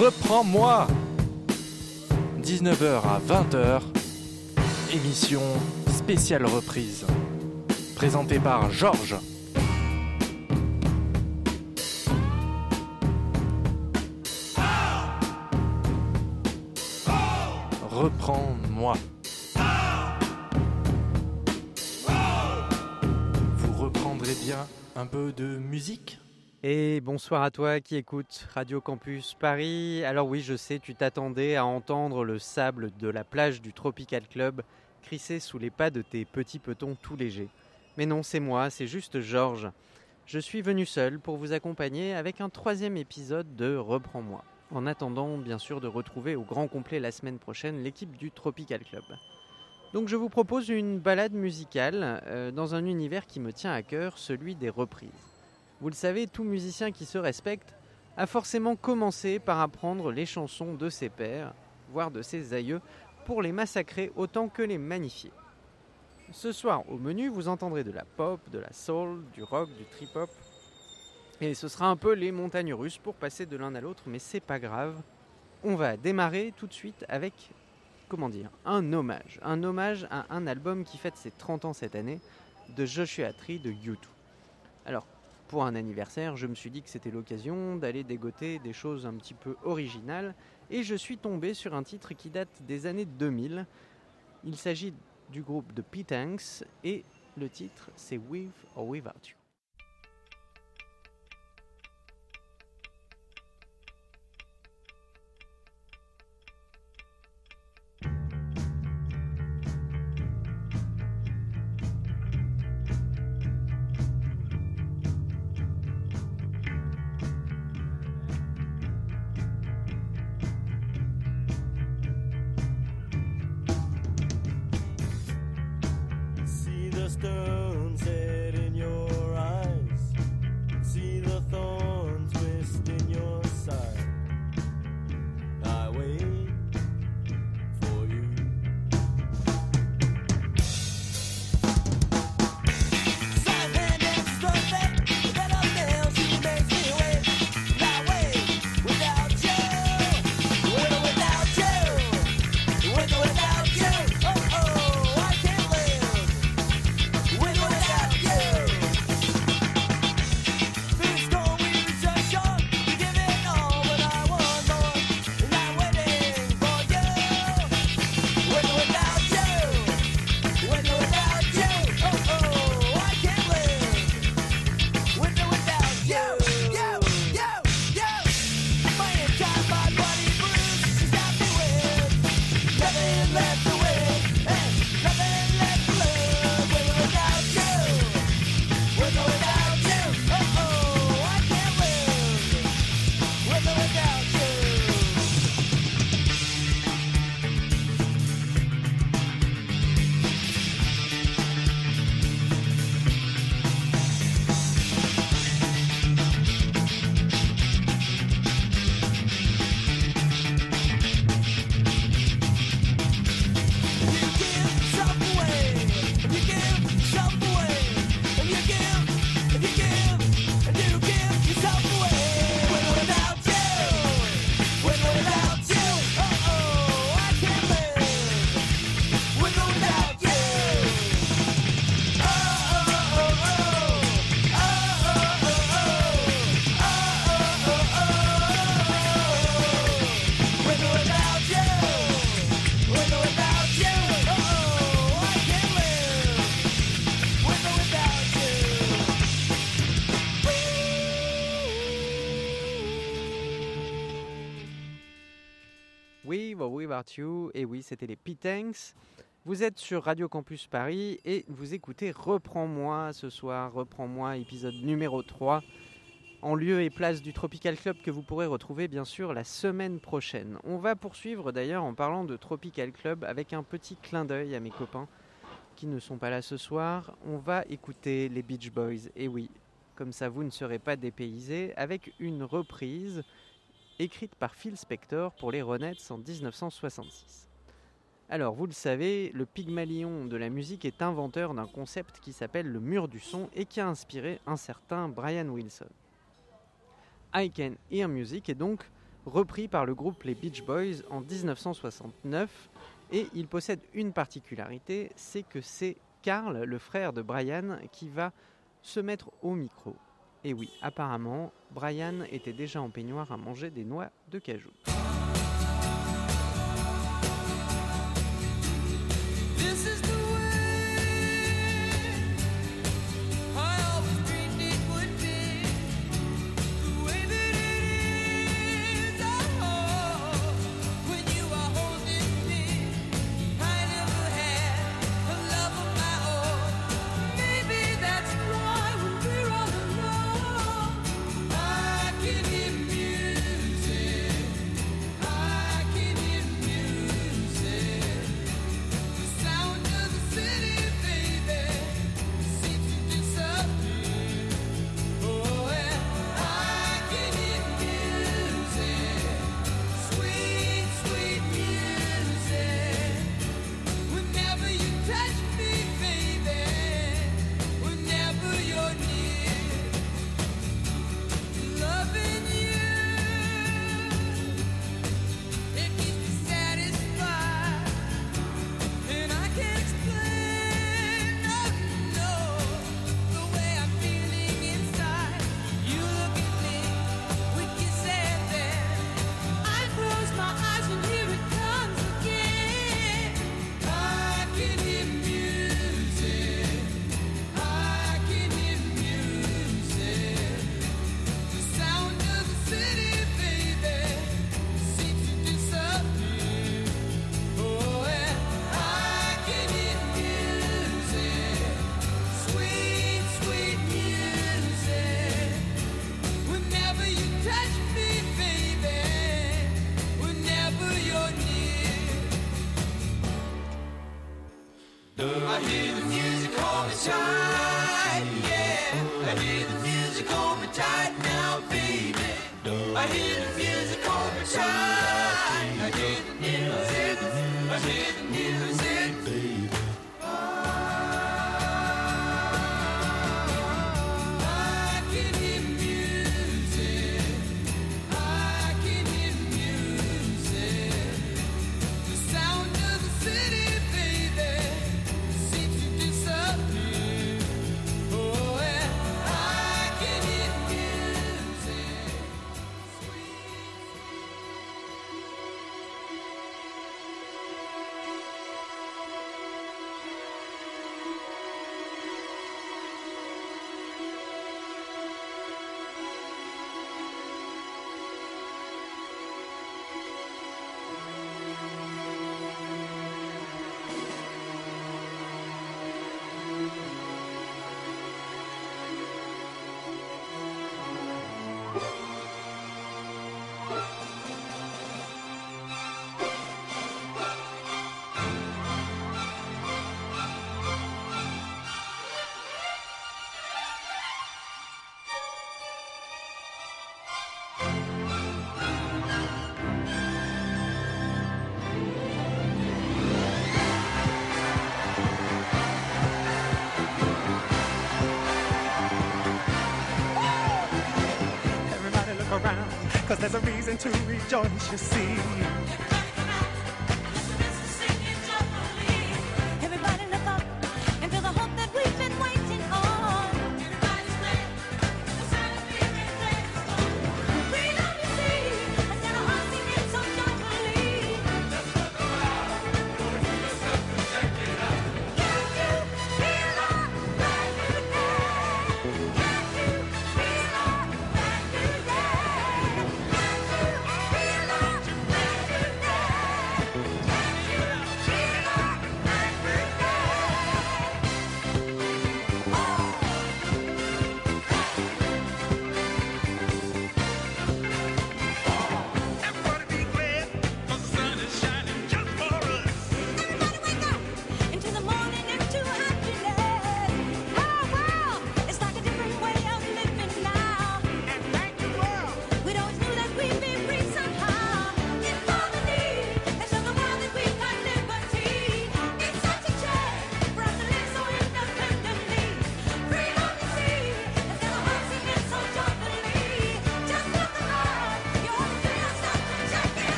Reprends-moi 19h à 20h, émission spéciale reprise. Présentée par Georges. Reprends-moi. Vous reprendrez bien un peu de musique? Et bonsoir à toi qui écoute Radio Campus Paris. Alors oui, je sais, tu t'attendais à entendre le sable de la plage du Tropical Club crisser sous les pas de tes petits petons tout légers. Mais non, c'est moi, c'est juste Georges. Je suis venu seul pour vous accompagner avec un troisième épisode de Reprends-moi. En attendant, bien sûr, de retrouver au grand complet la semaine prochaine l'équipe du Tropical Club. Donc je vous propose une balade musicale euh, dans un univers qui me tient à cœur, celui des reprises. Vous le savez, tout musicien qui se respecte a forcément commencé par apprendre les chansons de ses pères, voire de ses aïeux, pour les massacrer autant que les magnifier. Ce soir, au menu, vous entendrez de la pop, de la soul, du rock, du trip-hop. Et ce sera un peu les montagnes russes pour passer de l'un à l'autre, mais c'est pas grave. On va démarrer tout de suite avec, comment dire, un hommage. Un hommage à un album qui fête ses 30 ans cette année, de Joshua Tree de U2. Alors, pour un anniversaire, je me suis dit que c'était l'occasion d'aller dégoter des choses un petit peu originales et je suis tombé sur un titre qui date des années 2000. Il s'agit du groupe de Pete Hanks et le titre c'est With or Without You. sister. Et oui, c'était les Pitanks. Vous êtes sur Radio Campus Paris et vous écoutez Reprends-moi ce soir, Reprends-moi épisode numéro 3, en lieu et place du Tropical Club que vous pourrez retrouver bien sûr la semaine prochaine. On va poursuivre d'ailleurs en parlant de Tropical Club avec un petit clin d'œil à mes copains qui ne sont pas là ce soir. On va écouter les Beach Boys, et oui, comme ça vous ne serez pas dépaysés, avec une reprise écrite par Phil Spector pour les Ronettes en 1966. Alors, vous le savez, le Pygmalion de la musique est inventeur d'un concept qui s'appelle le mur du son et qui a inspiré un certain Brian Wilson. I Can Hear Music est donc repris par le groupe les Beach Boys en 1969. Et il possède une particularité, c'est que c'est Carl, le frère de Brian, qui va se mettre au micro. Et oui, apparemment, Brian était déjà en peignoir à manger des noix de cajou. to rejoice, you see.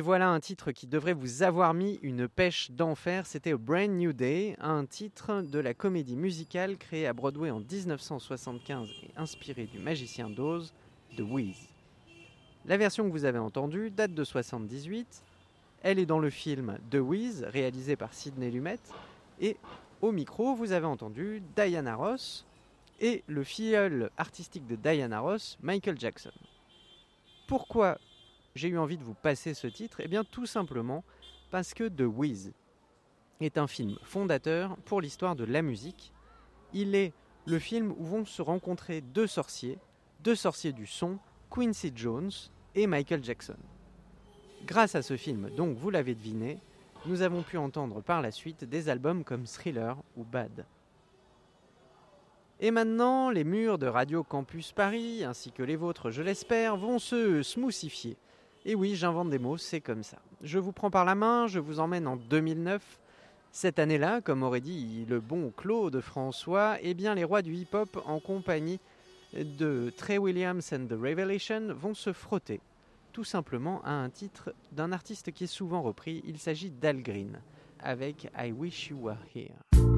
Et voilà un titre qui devrait vous avoir mis une pêche d'enfer. C'était A Brand New Day, un titre de la comédie musicale créée à Broadway en 1975 et inspiré du magicien d'Oz, The Wiz. La version que vous avez entendue date de 78. Elle est dans le film The Wiz, réalisé par Sidney Lumet. Et au micro, vous avez entendu Diana Ross et le filleul artistique de Diana Ross, Michael Jackson. Pourquoi j'ai eu envie de vous passer ce titre Eh bien tout simplement parce que The Wiz est un film fondateur pour l'histoire de la musique. Il est le film où vont se rencontrer deux sorciers, deux sorciers du son, Quincy Jones et Michael Jackson. Grâce à ce film, donc vous l'avez deviné, nous avons pu entendre par la suite des albums comme Thriller ou Bad. Et maintenant, les murs de Radio Campus Paris, ainsi que les vôtres, je l'espère, vont se smoothifier. Et oui, j'invente des mots, c'est comme ça. Je vous prends par la main, je vous emmène en 2009. Cette année-là, comme aurait dit le bon Claude François, eh bien les rois du hip-hop en compagnie de Trey Williams and the Revelation vont se frotter tout simplement à un titre d'un artiste qui est souvent repris. Il s'agit d'Al Green avec I Wish You Were Here.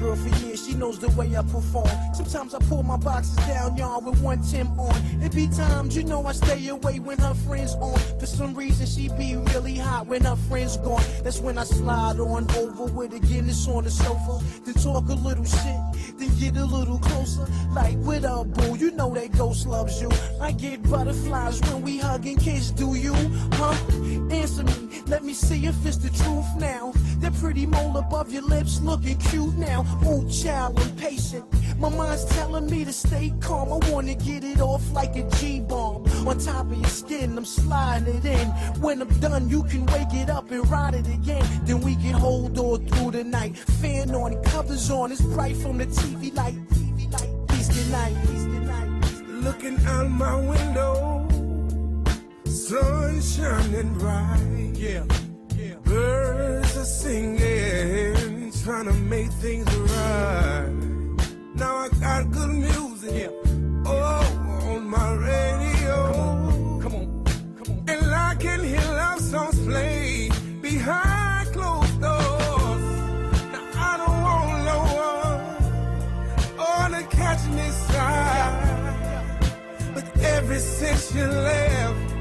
Girl for years. She knows the way I perform. Sometimes I pull my boxes down, y'all, with one Tim on. It be times, you know, I stay away when her friends on. For some reason, she be really hot when her friends gone. That's when I slide on over with a Guinness on the sofa. Then talk a little shit, then get a little closer. Like, with a boo, you know that ghost loves you. I get butterflies when we hug and kiss, do you? Huh? Answer me, let me see if it's the truth now. That pretty mole above your lips looking cute now. Ooh, child, I'm patient. My mind's telling me to stay calm. I wanna get it off like a G-bomb. On top of your skin, I'm sliding it in. When I'm done, you can wake it up and ride it again. Then we can hold on through the night. Fan on covers on, it's bright from the TV light. TV light. Peace good night, peace. Looking out my window, sun shining bright. Yeah. Birds are singing, trying to make things right. Now I got good music. Yeah. Oh, on my radio. Come on, come on. And I can hear love songs play behind closed doors. Now I don't want no one or to catch me side. But ever since you left,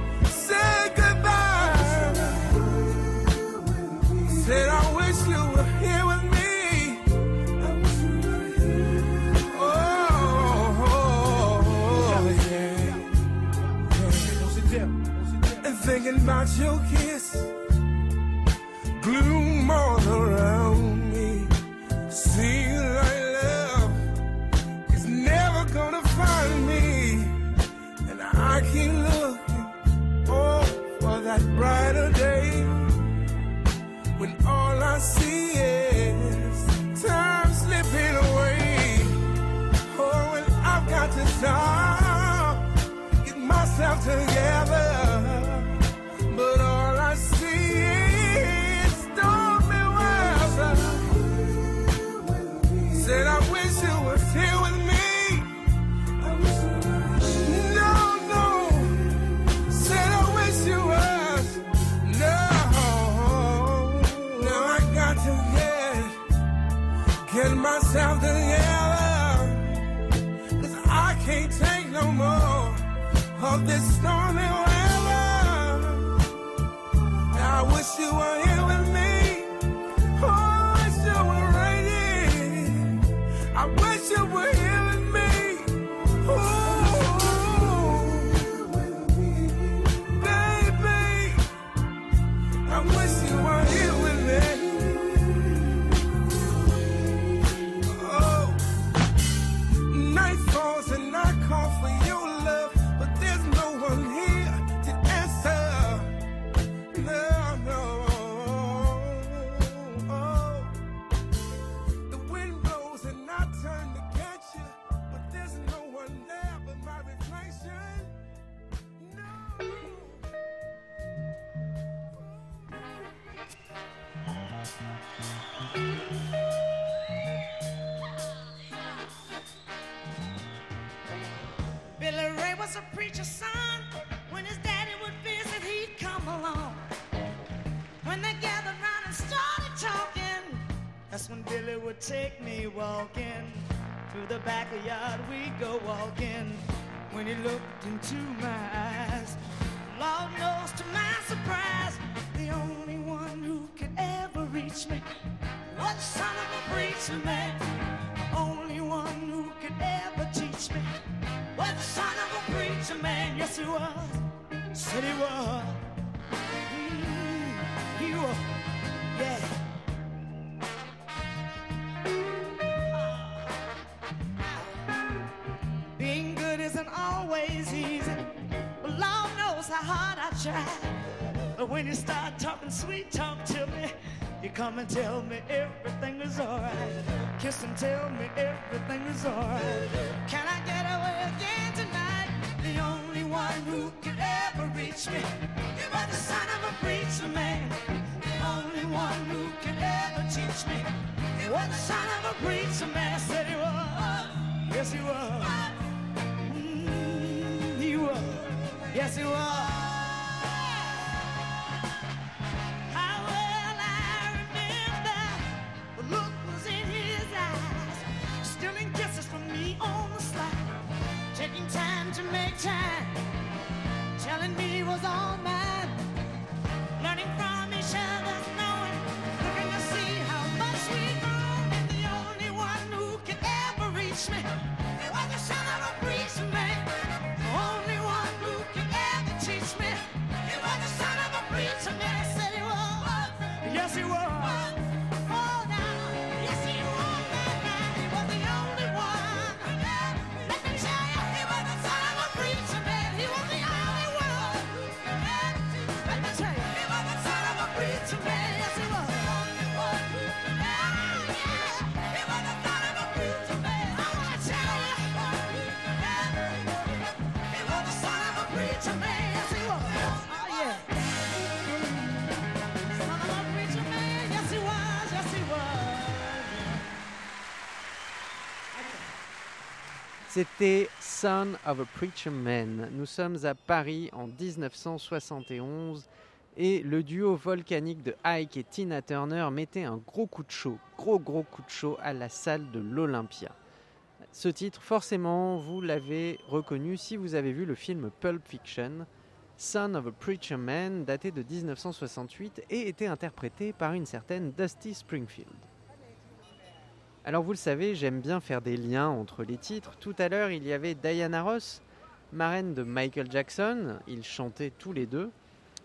thinking about your kiss. Gloom all around me. Seems like love is never gonna find me. And I keep looking, oh, for that brighter day. When all I see is time slipping away. Oh, and I've got to stop, get myself together. Said I how hard I try. But when you start talking sweet talk to me, you come and tell me everything is alright. Kiss and tell me everything is alright. Can I get away again tonight? The only one who could ever reach me. You were the son of a preacher man. The only one who could ever teach me. You were the son of a preacher man. Said he was. Yes, he was. On the sly, taking time to make time, telling me was all mine, learning from C'était Son of a Preacher Man. Nous sommes à Paris en 1971 et le duo volcanique de Ike et Tina Turner mettait un gros coup de chaud, gros gros coup de chaud à la salle de l'Olympia. Ce titre, forcément, vous l'avez reconnu si vous avez vu le film Pulp Fiction. Son of a Preacher Man, daté de 1968 et était interprété par une certaine Dusty Springfield. Alors vous le savez, j'aime bien faire des liens entre les titres. Tout à l'heure, il y avait Diana Ross, marraine de Michael Jackson, ils chantaient tous les deux.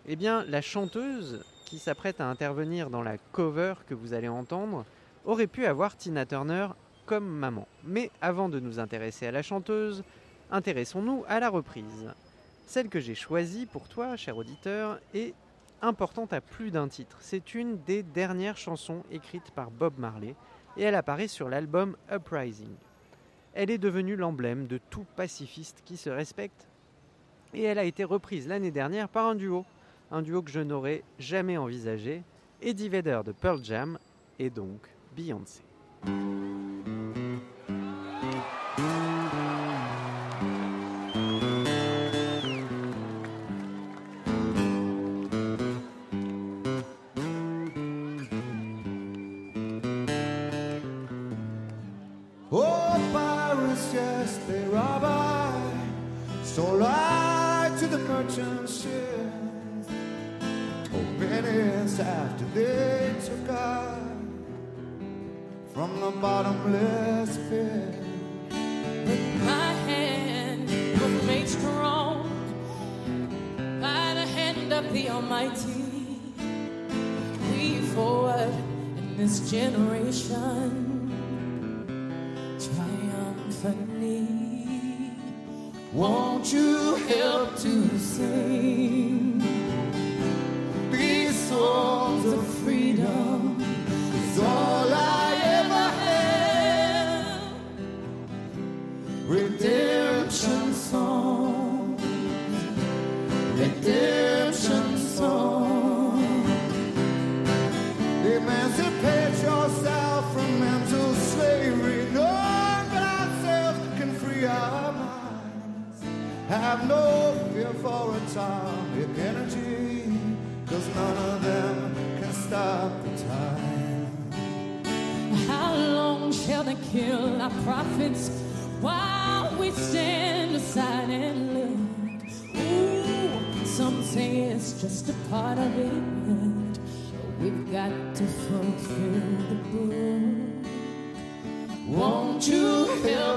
Eh bien, la chanteuse qui s'apprête à intervenir dans la cover que vous allez entendre aurait pu avoir Tina Turner comme maman. Mais avant de nous intéresser à la chanteuse, intéressons-nous à la reprise. Celle que j'ai choisie pour toi, cher auditeur, est importante à plus d'un titre. C'est une des dernières chansons écrites par Bob Marley et elle apparaît sur l'album Uprising. Elle est devenue l'emblème de tout pacifiste qui se respecte et elle a été reprise l'année dernière par un duo, un duo que je n'aurais jamais envisagé, Eddie Vedder de Pearl Jam et donc Beyoncé. Triumphantly. Won't you help to sing these songs kill our prophets while we stand aside and look. Ooh, some say it's just a part of it. But we've got to fulfill the book. Won't you help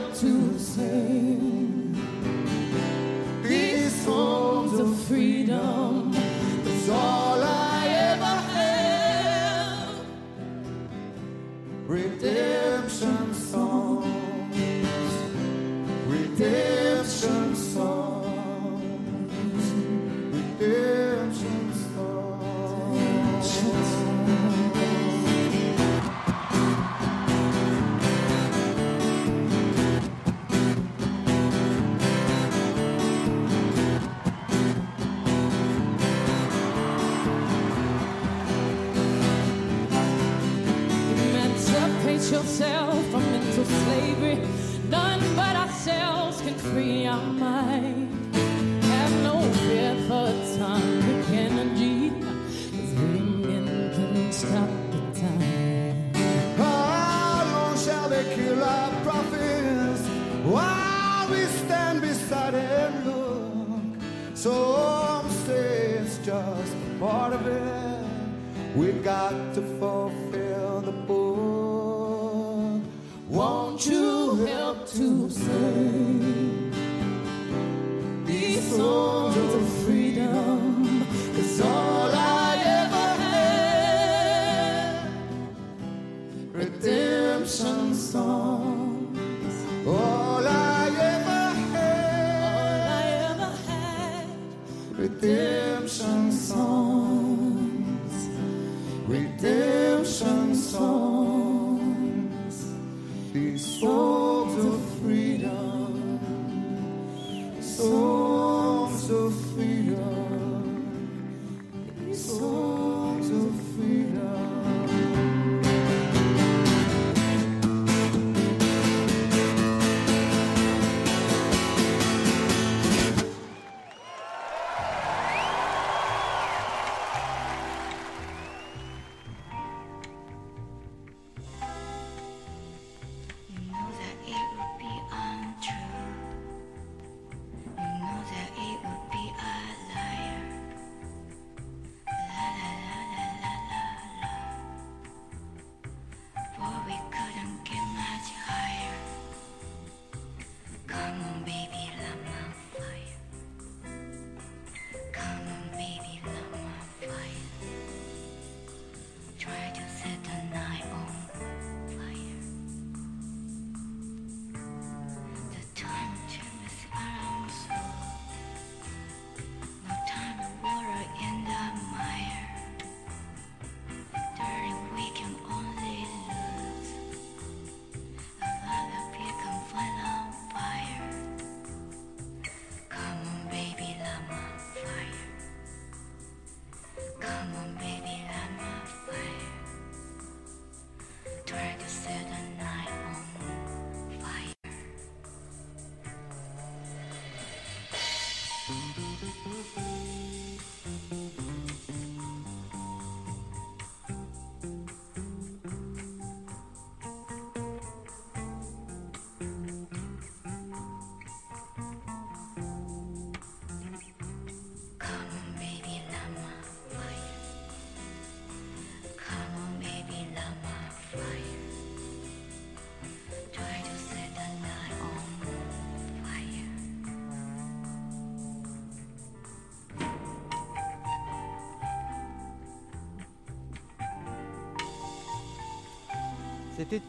C'était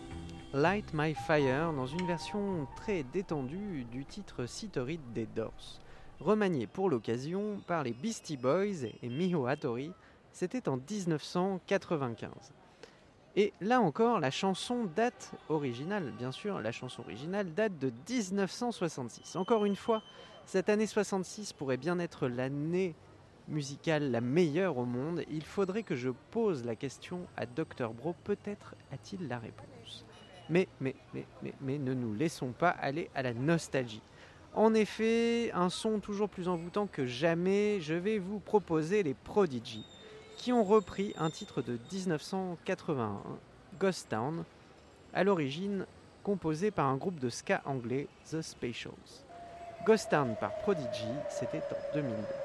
Light My Fire dans une version très détendue du titre Sitorit des Doors. Remanié pour l'occasion par les Beastie Boys et Miho Hattori, c'était en 1995. Et là encore, la chanson date originale, bien sûr, la chanson originale date de 1966. Encore une fois, cette année 66 pourrait bien être l'année musicale la meilleure au monde. Il faudrait que je pose la question à Dr Bro. Peut-être a-t-il la réponse. Mais, mais, mais, mais, mais ne nous laissons pas aller à la nostalgie. En effet, un son toujours plus envoûtant que jamais, je vais vous proposer les Prodigy, qui ont repris un titre de 1981, Ghost Town. À l'origine, composé par un groupe de ska anglais, The Specials. Ghost Town par Prodigy, c'était en 2002.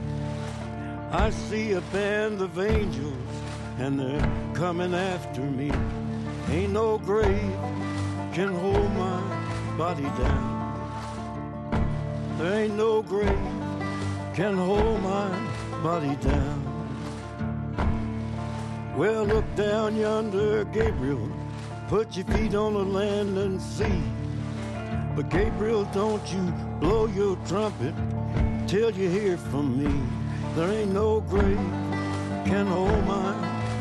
I see a band of angels, and they're coming after me. Ain't no grave can hold my body down. There ain't no grave can hold my body down. Well, look down yonder, Gabriel. Put your feet on the land and see. But Gabriel, don't you blow your trumpet till you hear from me. There ain't no grave can hold my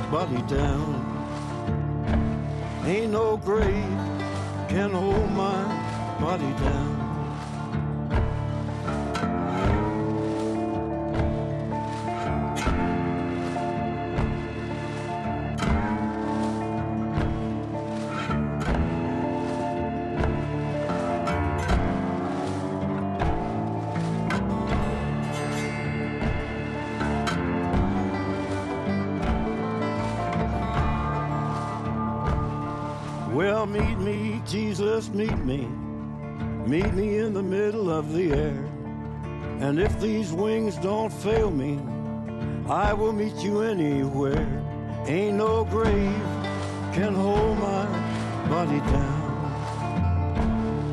body down. Ain't no grave can hold my body down. I will meet you anywhere. Ain't no grave can hold my body down.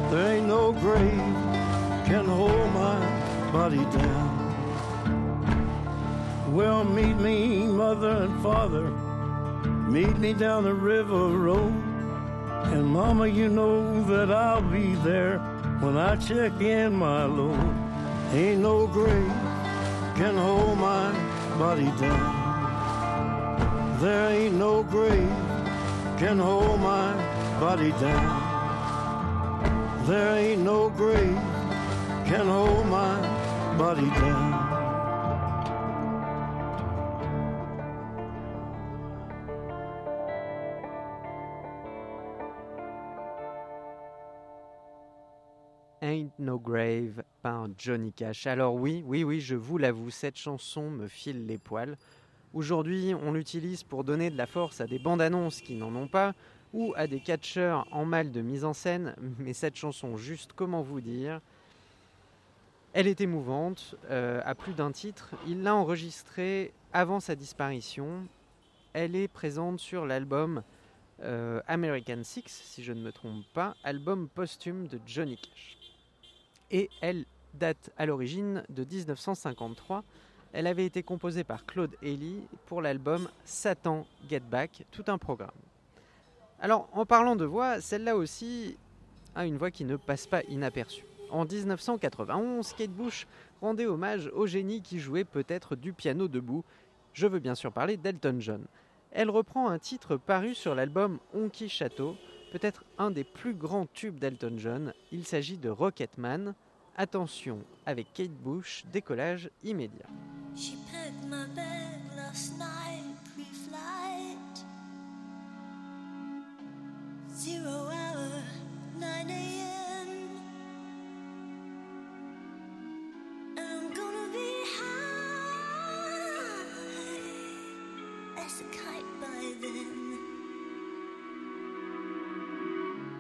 There ain't no grave can hold my body down. Well, meet me, mother and father. Meet me down the river road. And mama, you know that I'll be there when I check in my load. Ain't no grave can hold my body down. There ain't no grave can hold my body down. There ain't no grave can hold my body down. Grave par Johnny Cash. Alors oui, oui, oui, je vous l'avoue, cette chanson me file les poils. Aujourd'hui, on l'utilise pour donner de la force à des bandes annonces qui n'en ont pas, ou à des catcheurs en mal de mise en scène, mais cette chanson, juste comment vous dire, elle est émouvante, euh, à plus d'un titre. Il l'a enregistrée avant sa disparition. Elle est présente sur l'album euh, American Six, si je ne me trompe pas, album posthume de Johnny Cash. Et elle date à l'origine de 1953. Elle avait été composée par Claude Haley pour l'album Satan Get Back, tout un programme. Alors, en parlant de voix, celle-là aussi a une voix qui ne passe pas inaperçue. En 1991, Kate Bush rendait hommage au génie qui jouait peut-être du piano debout. Je veux bien sûr parler d'Elton John. Elle reprend un titre paru sur l'album Honky Chateau, peut-être un des plus grands tubes d'Elton John. Il s'agit de Rocketman. Attention, avec Kate Bush, décollage immédiat. She packed my bag last night, pre-flight. Zero hour, 9 a.m. And I'm gonna be high as a kite by then.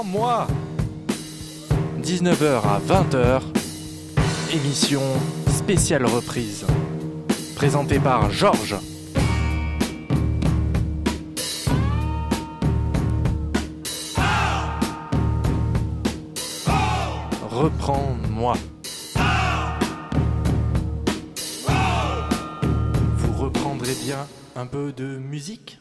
en moi. 19h à 20h, émission spéciale reprise, présentée par Georges. Reprends-moi. Vous reprendrez bien un peu de musique?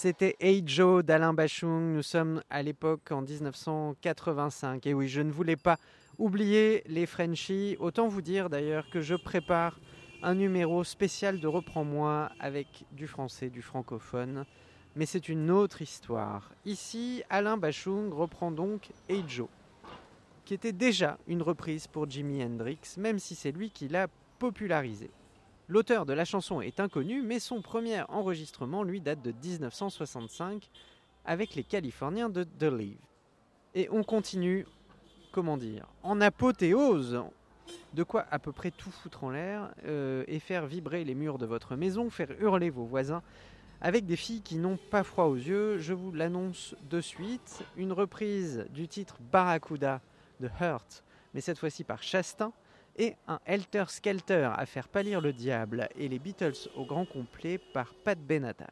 C'était Hey Joe d'Alain Bachung. Nous sommes à l'époque en 1985. Et oui, je ne voulais pas oublier les Frenchies. Autant vous dire d'ailleurs que je prépare un numéro spécial de Reprends-moi avec du français, du francophone. Mais c'est une autre histoire. Ici, Alain Bachung reprend donc Hey Joe, qui était déjà une reprise pour Jimi Hendrix, même si c'est lui qui l'a popularisé. L'auteur de la chanson est inconnu, mais son premier enregistrement, lui, date de 1965 avec les Californiens de The Leave. Et on continue, comment dire, en apothéose, de quoi à peu près tout foutre en l'air euh, et faire vibrer les murs de votre maison, faire hurler vos voisins avec des filles qui n'ont pas froid aux yeux. Je vous l'annonce de suite, une reprise du titre Barracuda de Hurt, mais cette fois-ci par Chastain et un Helter Skelter à faire pâlir le diable et les Beatles au grand complet par Pat Benatar.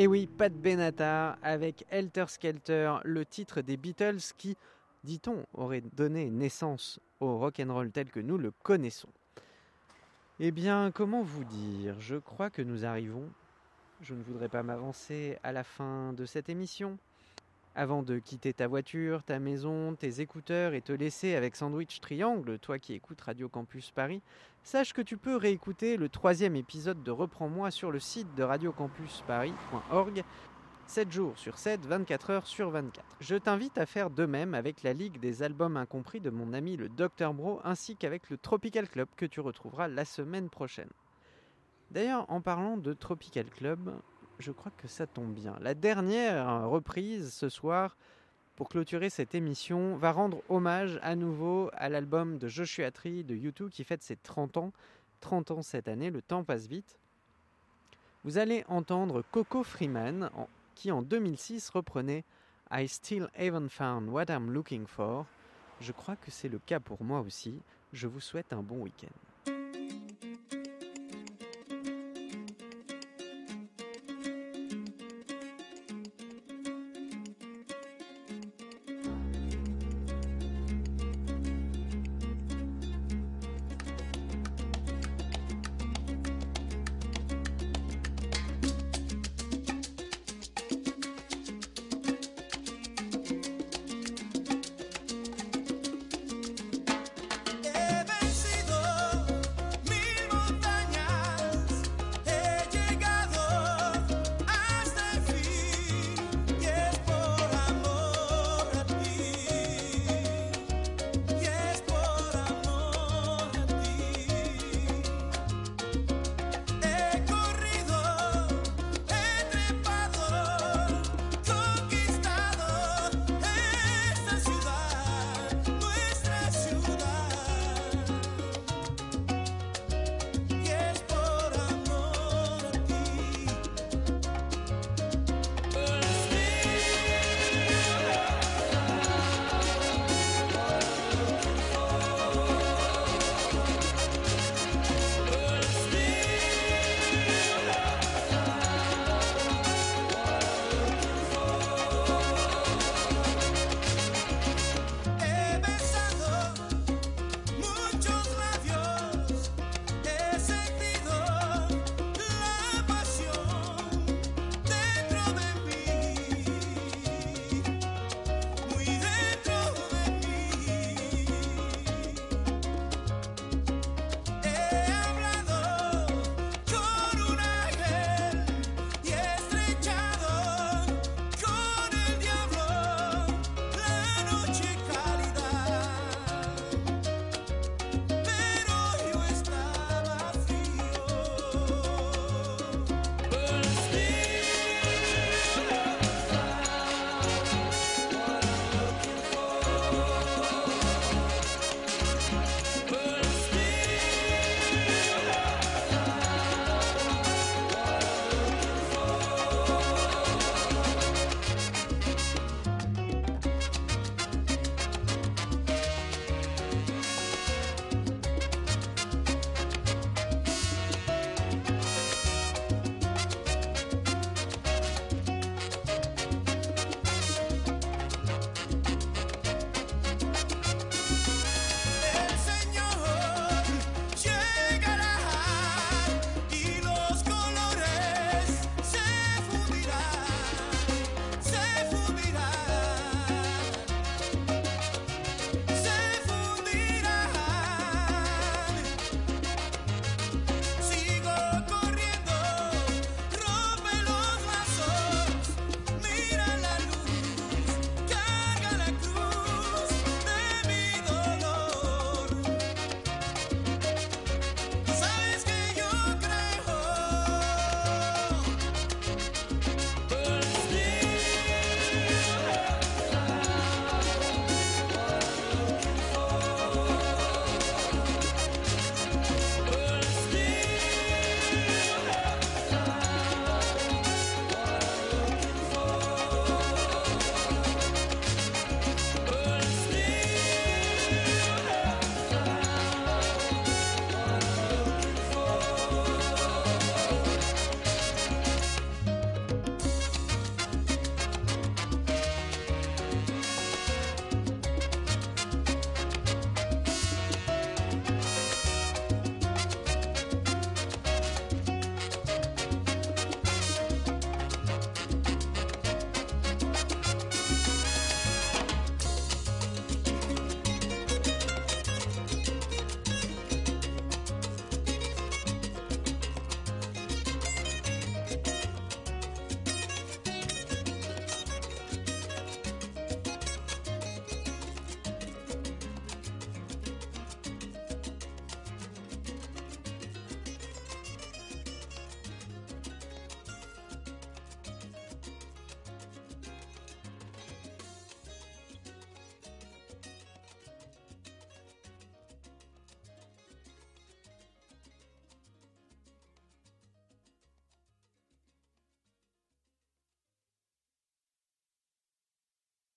Et oui, Pat Benatar avec Helter Skelter, le titre des Beatles qui, dit-on, aurait donné naissance au rock'n'roll tel que nous le connaissons. Eh bien, comment vous dire? Je crois que nous arrivons, je ne voudrais pas m'avancer, à la fin de cette émission. Avant de quitter ta voiture, ta maison, tes écouteurs et te laisser avec Sandwich Triangle, toi qui écoutes Radio Campus Paris, sache que tu peux réécouter le troisième épisode de Reprends-moi sur le site de radiocampusparis.org 7 jours sur 7, 24 heures sur 24. Je t'invite à faire de même avec la Ligue des albums incompris de mon ami le Dr Bro ainsi qu'avec le Tropical Club que tu retrouveras la semaine prochaine. D'ailleurs, en parlant de Tropical Club, je crois que ça tombe bien. La dernière reprise ce soir, pour clôturer cette émission, va rendre hommage à nouveau à l'album de Joshua Tree de U2 qui fête ses 30 ans. 30 ans cette année, le temps passe vite. Vous allez entendre Coco Freeman qui en 2006 reprenait I Still Haven't Found What I'm Looking For. Je crois que c'est le cas pour moi aussi. Je vous souhaite un bon week-end.